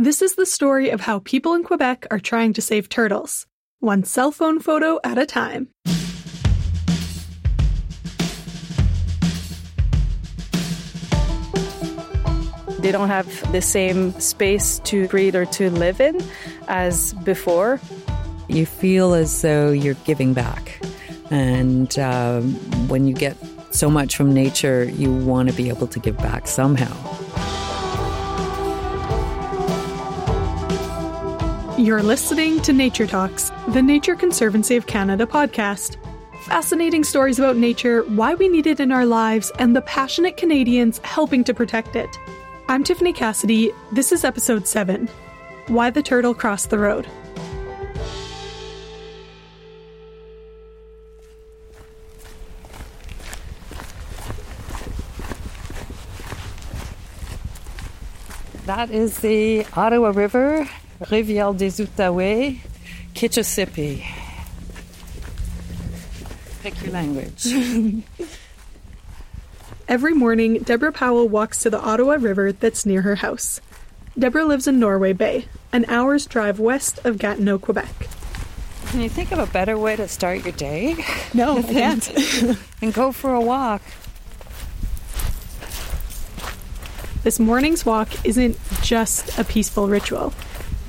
This is the story of how people in Quebec are trying to save turtles, one cell phone photo at a time. They don't have the same space to breathe or to live in as before. You feel as though you're giving back. And um, when you get so much from nature, you want to be able to give back somehow. You're listening to Nature Talks, the Nature Conservancy of Canada podcast. Fascinating stories about nature, why we need it in our lives, and the passionate Canadians helping to protect it. I'm Tiffany Cassidy. This is episode 7 Why the Turtle Crossed the Road. That is the Ottawa River, Rivière des Outaouais, Kitchissippi. Pick your language. Every morning, Deborah Powell walks to the Ottawa River that's near her house. Deborah lives in Norway Bay, an hour's drive west of Gatineau, Quebec. Can you think of a better way to start your day? No, I can't. and go for a walk. This morning's walk isn't just a peaceful ritual.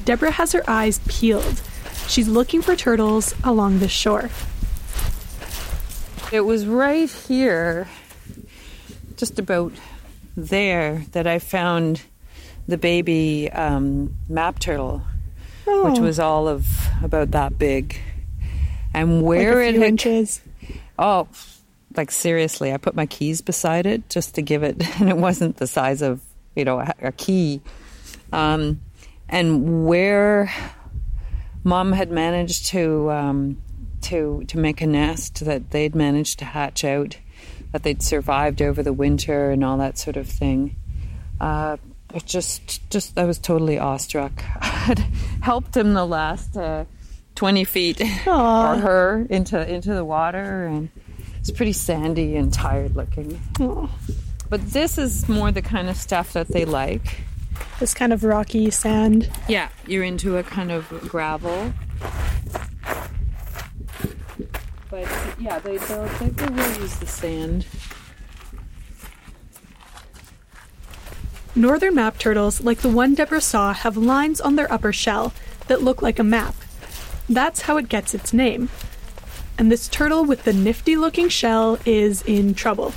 Deborah has her eyes peeled. She's looking for turtles along the shore. It was right here, just about there, that I found the baby um, map turtle, Oh. which was all of about that big. And where like a it had inches. Oh, like seriously, I put my keys beside it just to give it, and it wasn't the size of you know a, a key. Um, and where mom had managed to um, to to make a nest that they'd managed to hatch out, that they'd survived over the winter and all that sort of thing. Uh, it just just I was totally awestruck. I had helped him the last uh, twenty feet Aw. or her into into the water and it's pretty sandy and tired looking. Oh, But this is more the kind of stuff that they like. This kind of rocky sand. Yeah, you're into a kind of gravel. But yeah, they they'll, they, they will use the sand. Northern map turtles, like the one Deborah saw, have lines on their upper shell that look like a map. That's how it gets its name. And this turtle with the nifty looking shell is in trouble.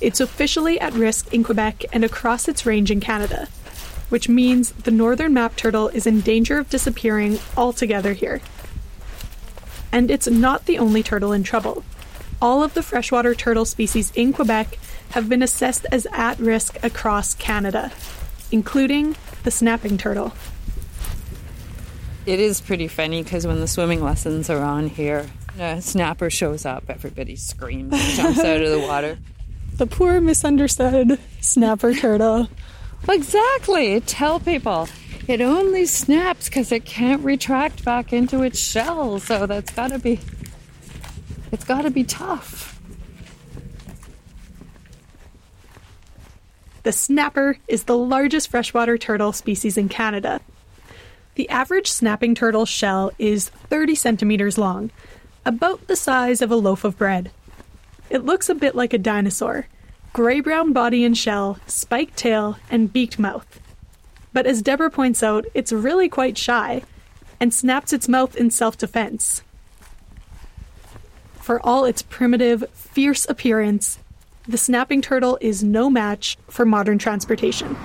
It's officially at risk in Quebec and across its range in Canada, which means the northern map turtle is in danger of disappearing altogether here. And it's not the only turtle in trouble. All of the freshwater turtle species in Quebec have been assessed as at risk across Canada, including the snapping turtle. It is pretty funny because when the swimming lessons are on here, a snapper shows up, everybody screams, and jumps out of the water. The poor misunderstood snapper turtle. Exactly. Tell people it only snaps because it can't retract back into its shell. So that's got to be. It's got to be tough. The snapper is the largest freshwater turtle species in Canada. The average snapping turtle shell is 30 centimeters long, about the size of a loaf of bread. It looks a bit like a dinosaur gray brown body and shell, spiked tail, and beaked mouth. But as Deborah points out, it's really quite shy and snaps its mouth in self defense. For all its primitive, fierce appearance, the snapping turtle is no match for modern transportation.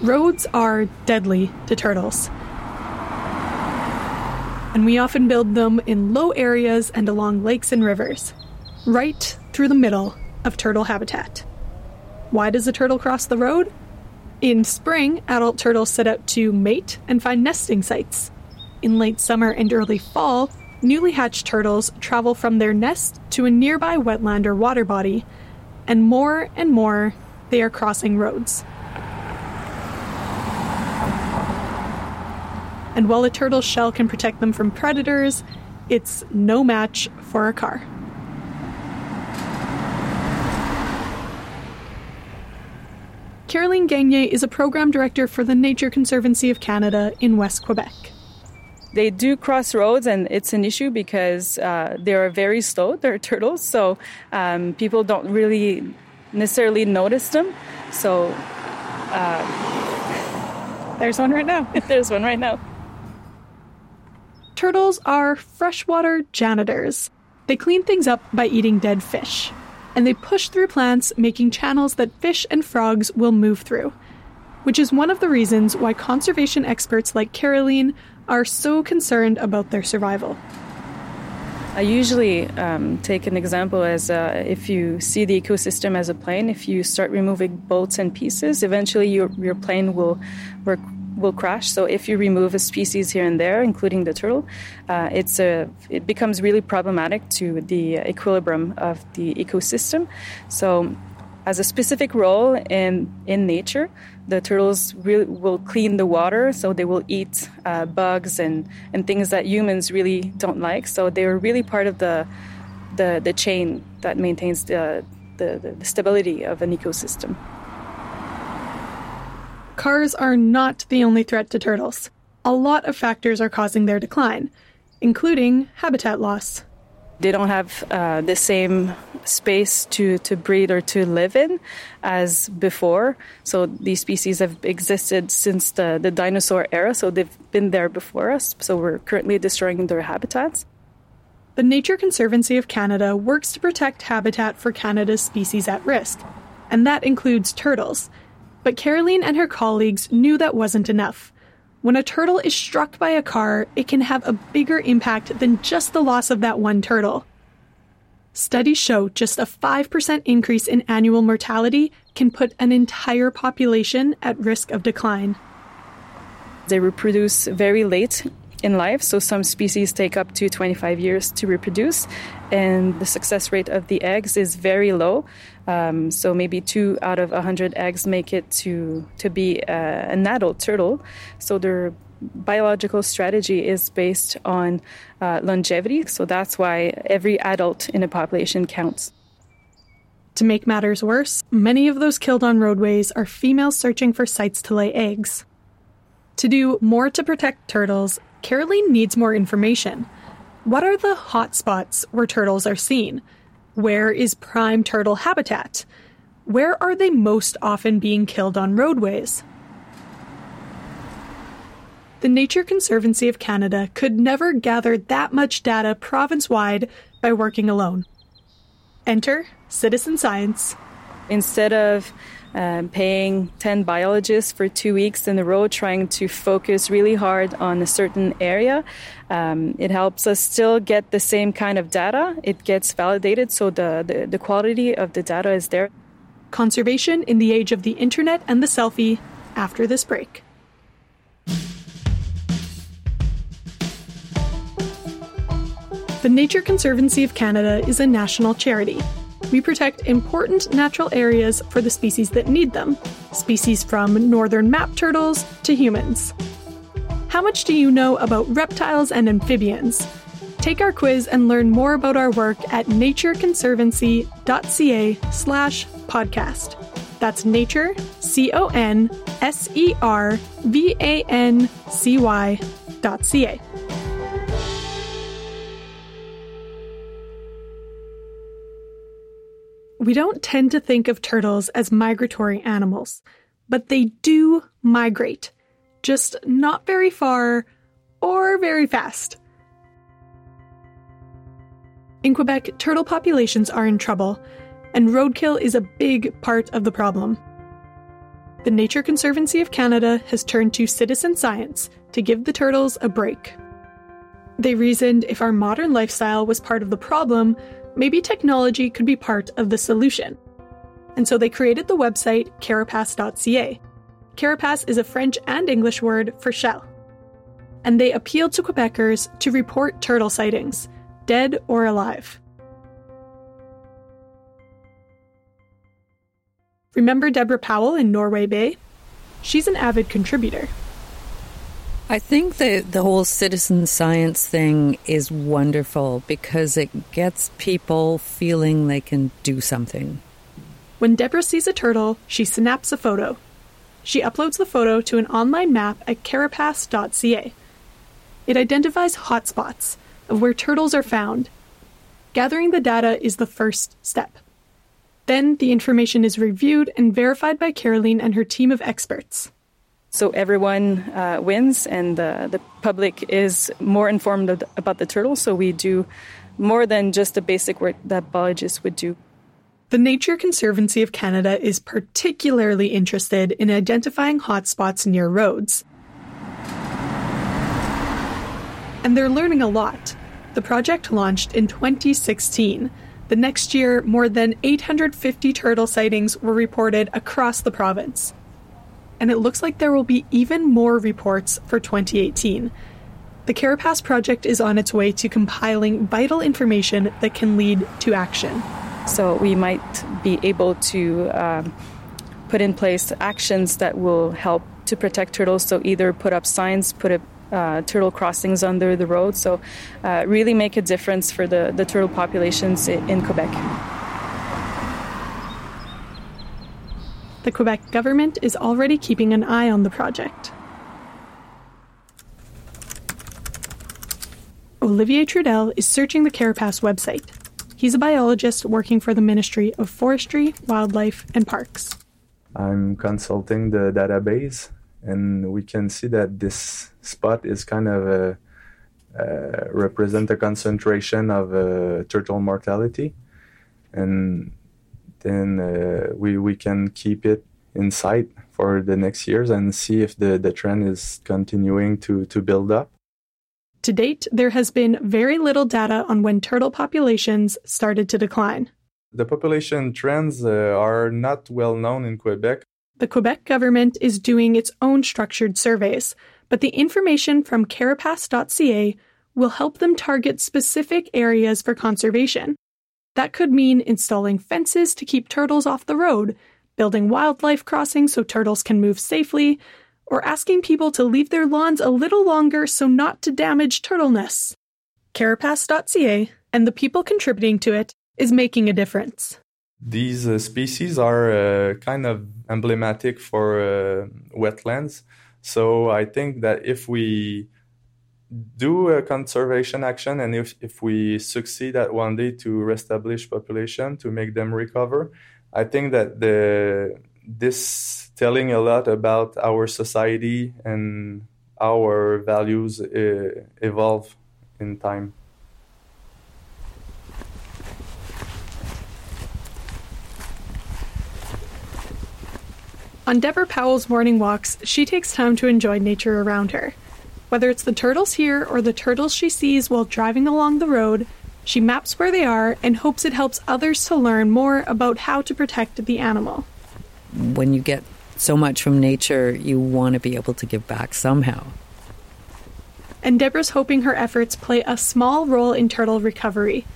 Roads are deadly to turtles. And we often build them in low areas and along lakes and rivers, right through the middle of turtle habitat. Why does a turtle cross the road? In spring, adult turtles set out to mate and find nesting sites. In late summer and early fall, newly hatched turtles travel from their nest to a nearby wetland or water body, and more and more they are crossing roads. And while a turtle's shell can protect them from predators, it's no match for a car. Caroline Gagné is a program director for the Nature Conservancy of Canada in West Quebec. They do cross roads, and it's an issue because uh, they are very slow. They're turtles, so um, people don't really necessarily notice them. So uh, there's one right now. there's one right now. Turtles are freshwater janitors. They clean things up by eating dead fish, and they push through plants, making channels that fish and frogs will move through. Which is one of the reasons why conservation experts like Caroline are so concerned about their survival. I usually um, take an example as uh, if you see the ecosystem as a plane, if you start removing bolts and pieces, eventually your, your plane will work will crash. So if you remove a species here and there, including the turtle, uh, it's a it becomes really problematic to the equilibrium of the ecosystem. So as a specific role in in nature, the turtles really will clean the water, so they will eat uh, bugs and and things that humans really don't like. So they are really part of the the the chain that maintains the the, the stability of an ecosystem. Cars are not the only threat to turtles. A lot of factors are causing their decline, including habitat loss. They don't have uh, the same space to, to breed or to live in as before. So these species have existed since the, the dinosaur era, so they've been there before us. So we're currently destroying their habitats. The Nature Conservancy of Canada works to protect habitat for Canada's species at risk, and that includes turtles. But Caroline and her colleagues knew that wasn't enough. When a turtle is struck by a car, it can have a bigger impact than just the loss of that one turtle. Studies show just a 5% increase in annual mortality can put an entire population at risk of decline. They reproduce very late in life, so some species take up to 25 years to reproduce, and the success rate of the eggs is very low. Um, so maybe two out of 100 eggs make it to, to be uh, an adult turtle. So their biological strategy is based on uh, longevity. So that's why every adult in a population counts. To make matters worse, many of those killed on roadways are females searching for sites to lay eggs. To do more to protect turtles, Caroline needs more information. What are the hot spots where turtles are seen? Where is prime turtle habitat? Where are they most often being killed on roadways? The Nature Conservancy of Canada could never gather that much data province wide by working alone. Enter citizen science. Instead of um, paying 10 biologists for two weeks in a row trying to focus really hard on a certain area. Um, it helps us still get the same kind of data. It gets validated, so the, the, the quality of the data is there. Conservation in the age of the internet and the selfie after this break. The Nature Conservancy of Canada is a national charity we protect important natural areas for the species that need them, species from northern map turtles to humans. How much do you know about reptiles and amphibians? Take our quiz and learn more about our work at natureconservancy.ca slash podcast. That's nature, C-O-N-S-E-R-V-A-N-C-Y dot C-A. We don't tend to think of turtles as migratory animals, but they do migrate, just not very far or very fast. In Quebec, turtle populations are in trouble, and roadkill is a big part of the problem. The Nature Conservancy of Canada has turned to citizen science to give the turtles a break. They reasoned if our modern lifestyle was part of the problem, maybe technology could be part of the solution. And so they created the website carapace.ca. Carapace is a French and English word for shell. And they appealed to Quebecers to report turtle sightings, dead or alive. Remember Deborah Powell in Norway Bay? She's an avid contributor. I think the the whole citizen science thing is wonderful because it gets people feeling they can do something. When Deborah sees a turtle, she snaps a photo. She uploads the photo to an online map at carapace.ca. It identifies hotspots of where turtles are found. Gathering the data is the first step. Then the information is reviewed and verified by Caroline and her team of experts. So everyone uh, wins, and the, the public is more informed about the turtle. So we do more than just the basic work that biologists would do. The Nature Conservancy of Canada is particularly interested in identifying hotspots near roads. And they're learning a lot. The project launched in 2016. The next year, more than 850 turtle sightings were reported across the province and it looks like there will be even more reports for 2018. The Carapace project is on its way to compiling vital information that can lead to action. So we might be able to um, put in place actions that will help to protect turtles. So either put up signs, put up uh, turtle crossings under the road. So uh, really make a difference for the, the turtle populations in Quebec. The Quebec government is already keeping an eye on the project. Olivier Trudel is searching the Carapace website. He's a biologist working for the Ministry of Forestry, Wildlife, and Parks. I'm consulting the database, and we can see that this spot is kind of a, uh, represent a concentration of uh, turtle mortality, and then uh, we we can keep it in sight for the next years and see if the, the trend is continuing to, to build up. To date, there has been very little data on when turtle populations started to decline. The population trends uh, are not well known in Quebec. The Quebec government is doing its own structured surveys, but the information from carapace.ca will help them target specific areas for conservation. That could mean installing fences to keep turtles off the road, building wildlife crossings so turtles can move safely, or asking people to leave their lawns a little longer so not to damage turtle nests. Carapace.ca and the people contributing to it is making a difference. These uh, species are uh, kind of emblematic for uh, wetlands. So I think that if we do a conservation action and if, if we succeed at one day to reestablish population to make them recover i think that the this telling a lot about our society and our values uh, evolve in time On Deborah Powell's morning walks, she takes time to enjoy nature around her. Whether it's the turtles here or the turtles she sees while driving along the road, she maps where they are and hopes it helps others to learn more about how to protect the animal. When you get so much from nature, you want to be able to give back somehow. And Deborah's hoping her efforts play a small role in turtle recovery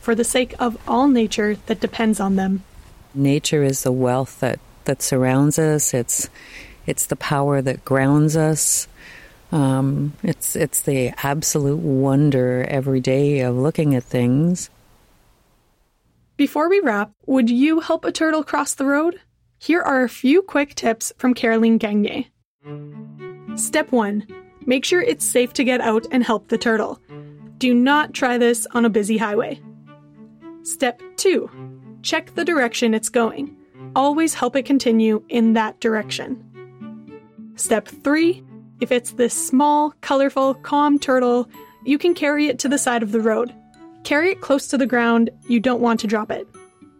for the sake of all nature that depends on them. Nature is the wealth that, that surrounds us. It's it's the power that grounds us. Um, it's it's the absolute wonder every day of looking at things. Before we wrap, would you help a turtle cross the road? Here are a few quick tips from Caroline Gagné. Step 1. Make sure it's safe to get out and help the turtle. Do not try this on a busy highway. Step 2. Check the direction it's going. Always help it continue in that direction. Step 3 if it's this small, colorful, calm turtle, you can carry it to the side of the road. Carry it close to the ground, you don't want to drop it.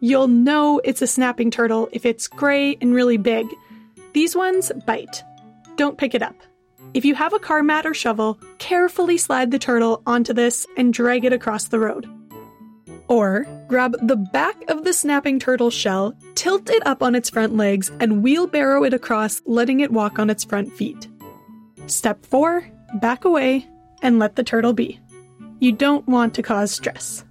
You'll know it's a snapping turtle if it's gray and really big. These ones bite. Don't pick it up. If you have a car mat or shovel, carefully slide the turtle onto this and drag it across the road. Or grab the back of the snapping turtle shell, tilt it up on its front legs, and wheelbarrow it across, letting it walk on its front feet. Step 4 Back away and let the turtle be. You don't want to cause stress.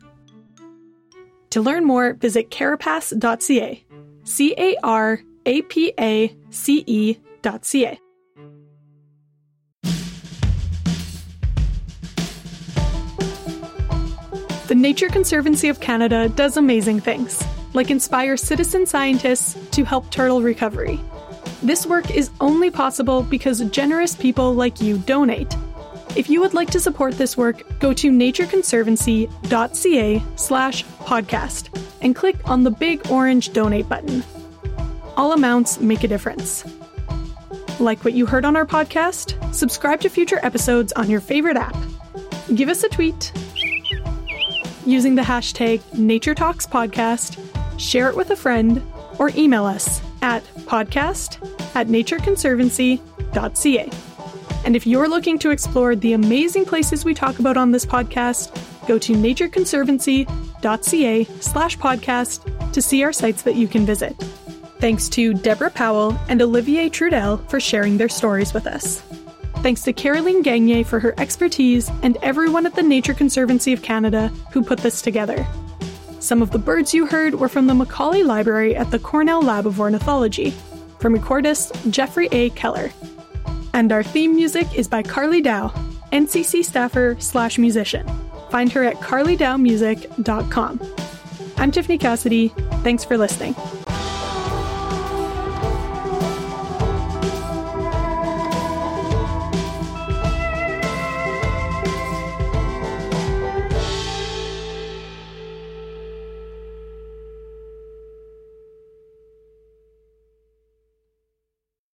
To learn more, visit carapace.ca. C A R A P A C E.ca. The Nature Conservancy of Canada does amazing things. like inspire citizen scientists to help turtle recovery. This work is only possible because generous people like you donate. If you would like to support this work, go to natureconservancy.ca slash podcast and click on the big orange donate button. All amounts make a difference. Like what you heard on our podcast? Subscribe to future episodes on your favorite app. Give us a tweet using the hashtag NatureTalksPodcast, share it with a friend, or email us at podcast at natureconservancy.ca. And if you're looking to explore the amazing places we talk about on this podcast, go to natureconservancy.ca slash podcast to see our sites that you can visit. Thanks to Deborah Powell and Olivier Trudel for sharing their stories with us. Thanks to Caroline Gagné for her expertise and everyone at the Nature Conservancy of Canada who put this together. Some of the birds you heard were from the Macaulay Library at the Cornell Lab of Ornithology, from recordist Jeffrey A. Keller. And our theme music is by Carly Dow, NCC staffer slash musician. Find her at carlydowmusic.com. I'm Tiffany Cassidy. Thanks for listening.